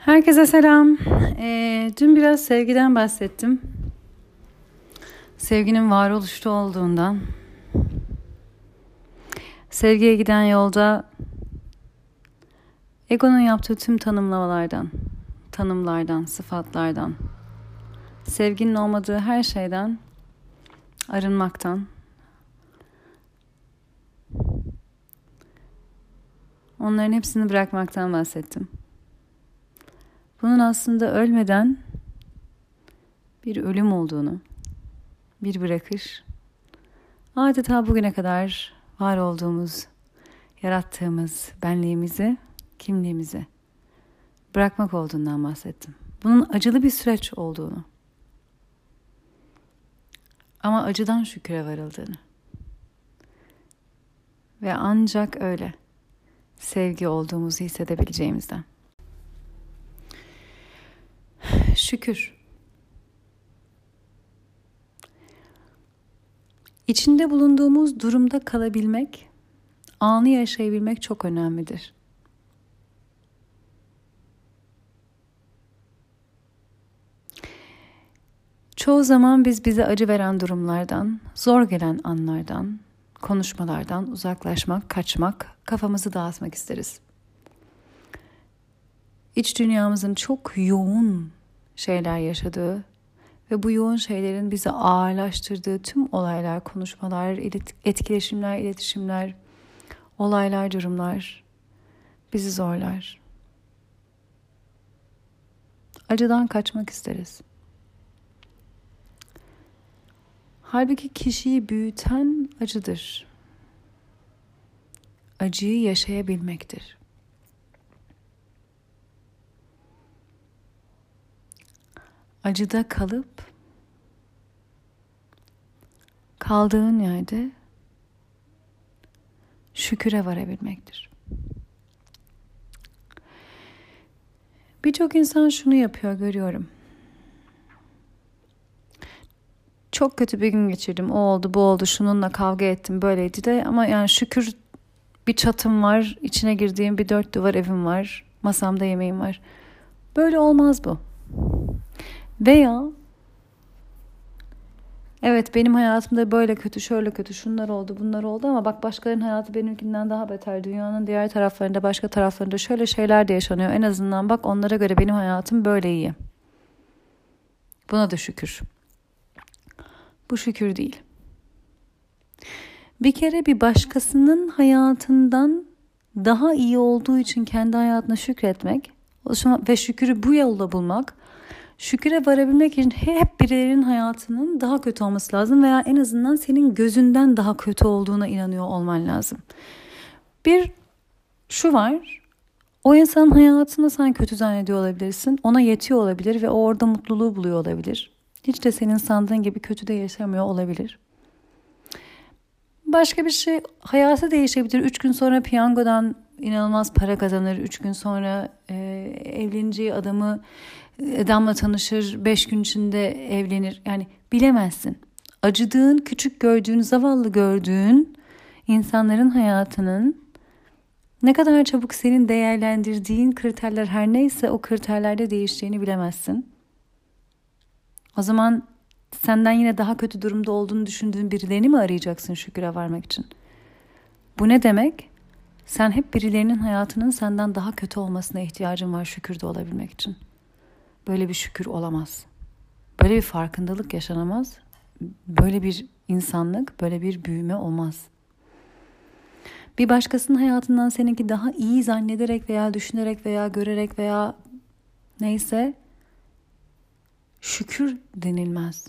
Herkese selam. Ee, dün biraz sevgiden bahsettim. Sevginin varoluşta olduğundan. Sevgiye giden yolda egonun yaptığı tüm tanımlamalardan, tanımlardan, sıfatlardan, sevginin olmadığı her şeyden arınmaktan, onların hepsini bırakmaktan bahsettim. Bunun aslında ölmeden bir ölüm olduğunu, bir bırakış, adeta bugüne kadar var olduğumuz, yarattığımız benliğimizi, kimliğimizi bırakmak olduğundan bahsettim. Bunun acılı bir süreç olduğunu. Ama acıdan şükre varıldığını. Ve ancak öyle sevgi olduğumuzu hissedebileceğimizden. Şükür. İçinde bulunduğumuz durumda kalabilmek, anı yaşayabilmek çok önemlidir. Çoğu zaman biz bize acı veren durumlardan, zor gelen anlardan, konuşmalardan uzaklaşmak, kaçmak, kafamızı dağıtmak isteriz. İç dünyamızın çok yoğun şeyler yaşadığı ve bu yoğun şeylerin bizi ağırlaştırdığı tüm olaylar, konuşmalar, etkileşimler, iletişimler, olaylar, durumlar bizi zorlar. Acıdan kaçmak isteriz. Halbuki kişiyi büyüten acıdır. Acıyı yaşayabilmektir. Acıda kalıp kaldığın yerde şüküre varabilmektir. Birçok insan şunu yapıyor görüyorum. Çok kötü bir gün geçirdim. O oldu, bu oldu, şununla kavga ettim, böyleydi de ama yani şükür bir çatım var, içine girdiğim bir dört duvar evim var, masamda yemeğim var. Böyle olmaz bu. Veya evet benim hayatımda böyle kötü, şöyle kötü, şunlar oldu, bunlar oldu ama bak başkalarının hayatı benimkinden daha beter. Dünyanın diğer taraflarında, başka taraflarında şöyle şeyler de yaşanıyor. En azından bak onlara göre benim hayatım böyle iyi. Buna da şükür. Bu şükür değil. Bir kere bir başkasının hayatından daha iyi olduğu için kendi hayatına şükretmek ve şükürü bu yolla bulmak şüküre varabilmek için hep birilerinin hayatının daha kötü olması lazım veya en azından senin gözünden daha kötü olduğuna inanıyor olman lazım. Bir şu var. O insanın hayatını sen kötü zannediyor olabilirsin. Ona yetiyor olabilir ve o orada mutluluğu buluyor olabilir. Hiç de senin sandığın gibi kötü de yaşamıyor olabilir. Başka bir şey hayatı değişebilir. Üç gün sonra piyangodan inanılmaz para kazanır. Üç gün sonra e, evleneceği adamı adamla tanışır, beş gün içinde evlenir. Yani bilemezsin. Acıdığın, küçük gördüğün, zavallı gördüğün insanların hayatının ne kadar çabuk senin değerlendirdiğin kriterler her neyse o kriterlerde değişeceğini bilemezsin. O zaman senden yine daha kötü durumda olduğunu düşündüğün birilerini mi arayacaksın şüküre varmak için? Bu ne demek? Sen hep birilerinin hayatının senden daha kötü olmasına ihtiyacın var şükürde olabilmek için böyle bir şükür olamaz. Böyle bir farkındalık yaşanamaz. Böyle bir insanlık, böyle bir büyüme olmaz. Bir başkasının hayatından seninki daha iyi zannederek veya düşünerek veya görerek veya neyse şükür denilmez.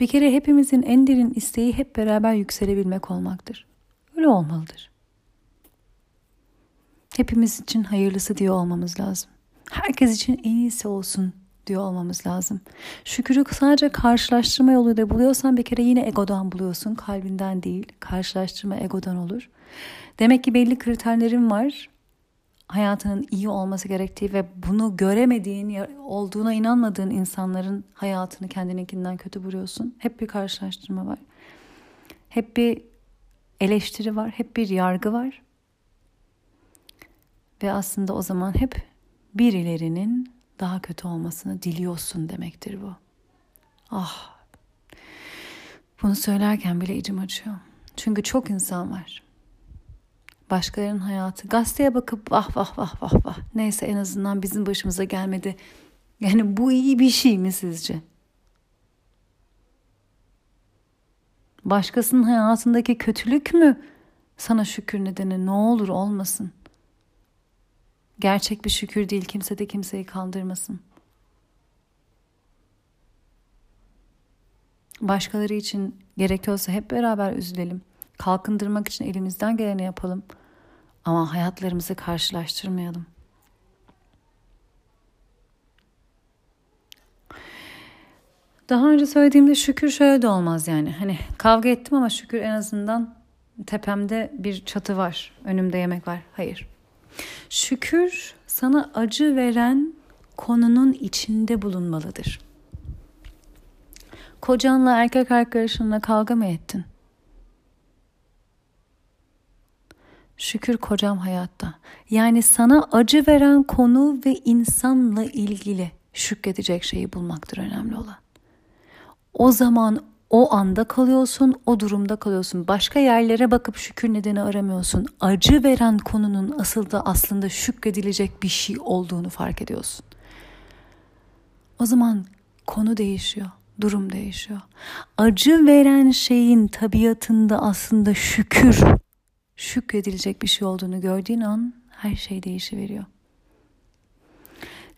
Bir kere hepimizin en derin isteği hep beraber yükselebilmek olmaktır. Öyle olmalıdır. Hepimiz için hayırlısı diye olmamız lazım herkes için en iyisi olsun diyor olmamız lazım. Şükürü sadece karşılaştırma yoluyla buluyorsan bir kere yine egodan buluyorsun. Kalbinden değil. Karşılaştırma egodan olur. Demek ki belli kriterlerin var. Hayatının iyi olması gerektiği ve bunu göremediğin, olduğuna inanmadığın insanların hayatını kendininkinden kötü buluyorsun. Hep bir karşılaştırma var. Hep bir eleştiri var. Hep bir yargı var. Ve aslında o zaman hep birilerinin daha kötü olmasını diliyorsun demektir bu. Ah. Bunu söylerken bile içim açıyor. Çünkü çok insan var. Başkalarının hayatı. Gazeteye bakıp vah vah vah vah vah. Neyse en azından bizim başımıza gelmedi. Yani bu iyi bir şey mi sizce? Başkasının hayatındaki kötülük mü sana şükür nedeni ne olur olmasın. Gerçek bir şükür değil kimse de kimseyi kandırmasın. Başkaları için gerekiyorsa hep beraber üzülelim. Kalkındırmak için elimizden geleni yapalım. Ama hayatlarımızı karşılaştırmayalım. Daha önce söylediğimde şükür şöyle de olmaz yani. Hani kavga ettim ama şükür en azından tepemde bir çatı var. Önümde yemek var. Hayır. Şükür sana acı veren konunun içinde bulunmalıdır. Kocanla erkek arkadaşınla kavga mı ettin? Şükür kocam hayatta. Yani sana acı veren konu ve insanla ilgili şükredecek şeyi bulmaktır önemli olan. O zaman o anda kalıyorsun, o durumda kalıyorsun. Başka yerlere bakıp şükür nedeni aramıyorsun. Acı veren konunun asıl da aslında şükredilecek bir şey olduğunu fark ediyorsun. O zaman konu değişiyor, durum değişiyor. Acı veren şeyin tabiatında aslında şükür, şükredilecek bir şey olduğunu gördüğün an her şey değişiveriyor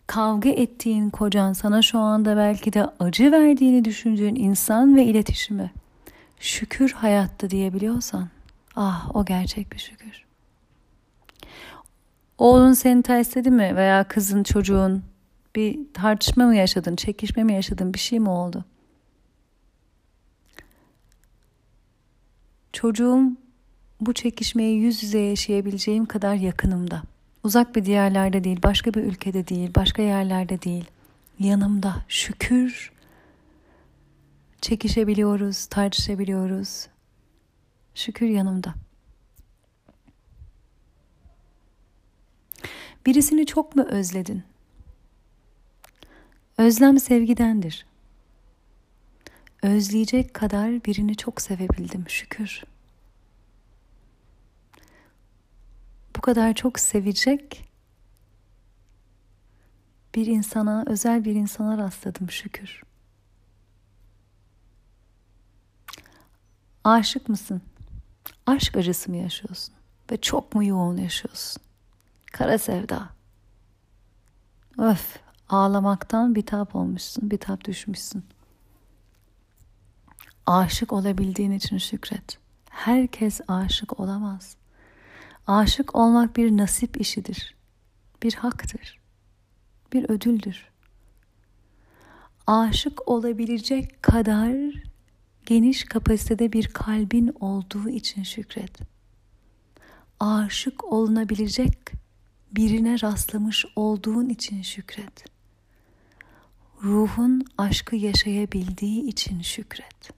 kavga ettiğin kocan sana şu anda belki de acı verdiğini düşündüğün insan ve iletişimi şükür hayatta diyebiliyorsan ah o gerçek bir şükür. Oğlun seni tersledi mi veya kızın çocuğun bir tartışma mı yaşadın, çekişme mi yaşadın, bir şey mi oldu? Çocuğum bu çekişmeyi yüz yüze yaşayabileceğim kadar yakınımda. Uzak bir diyarlarda değil, başka bir ülkede değil, başka yerlerde değil. Yanımda şükür çekişebiliyoruz, tartışabiliyoruz. Şükür yanımda. Birisini çok mu özledin? Özlem sevgidendir. Özleyecek kadar birini çok sevebildim şükür. Bu kadar çok sevecek bir insana, özel bir insana rastladım şükür. Aşık mısın? Aşk acısı mı yaşıyorsun? Ve çok mu yoğun yaşıyorsun? Kara sevda. Öf, ağlamaktan bitap olmuşsun, bitap düşmüşsün. Aşık olabildiğin için şükret. Herkes aşık olamaz. Aşık olmak bir nasip işidir. Bir haktır. Bir ödüldür. Aşık olabilecek kadar geniş kapasitede bir kalbin olduğu için şükret. Aşık olunabilecek birine rastlamış olduğun için şükret. Ruhun aşkı yaşayabildiği için şükret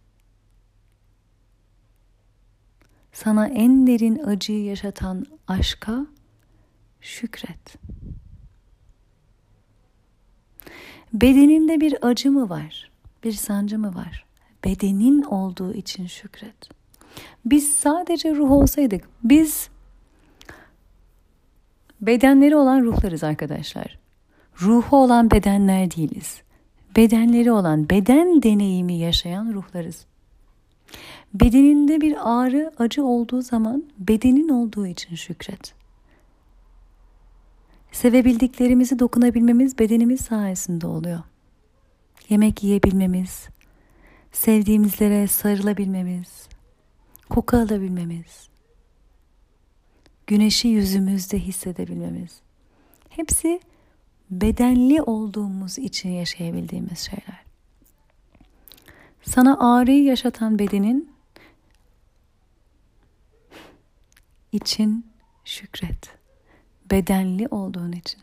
sana en derin acıyı yaşatan aşka şükret. Bedeninde bir acı mı var? Bir sancı mı var? Bedenin olduğu için şükret. Biz sadece ruh olsaydık, biz bedenleri olan ruhlarız arkadaşlar. Ruhu olan bedenler değiliz. Bedenleri olan, beden deneyimi yaşayan ruhlarız. Bedeninde bir ağrı, acı olduğu zaman bedenin olduğu için şükret. Sevebildiklerimizi dokunabilmemiz bedenimiz sayesinde oluyor. Yemek yiyebilmemiz, sevdiğimizlere sarılabilmemiz, koku alabilmemiz, güneşi yüzümüzde hissedebilmemiz. Hepsi bedenli olduğumuz için yaşayabildiğimiz şeyler. Sana ağrıyı yaşatan bedenin için şükret. Bedenli olduğun için.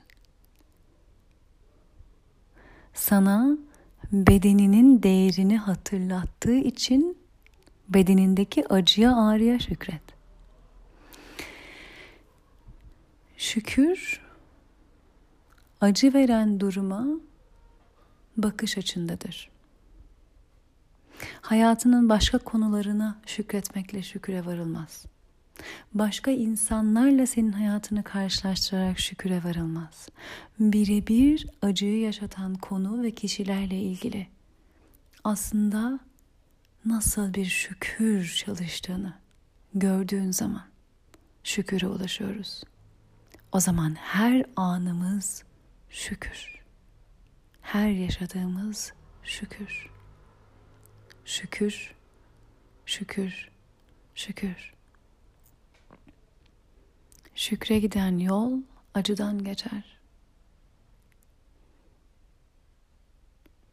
Sana bedeninin değerini hatırlattığı için bedenindeki acıya ağrıya şükret. acı veren duruma bakış açındadır. Hayatının başka konularına şükretmekle şüküre varılmaz. Başka insanlarla senin hayatını karşılaştırarak şüküre varılmaz. Birebir acıyı yaşatan konu ve kişilerle ilgili aslında nasıl bir şükür çalıştığını gördüğün zaman şüküre ulaşıyoruz. O zaman her anımız şükür. Her yaşadığımız şükür. Şükür, şükür, şükür. Şükre giden yol acıdan geçer.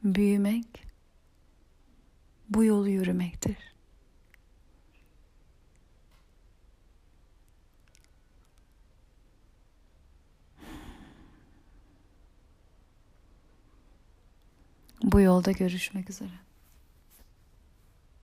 Büyümek bu yolu yürümektir. Bu yolda görüşmek üzere.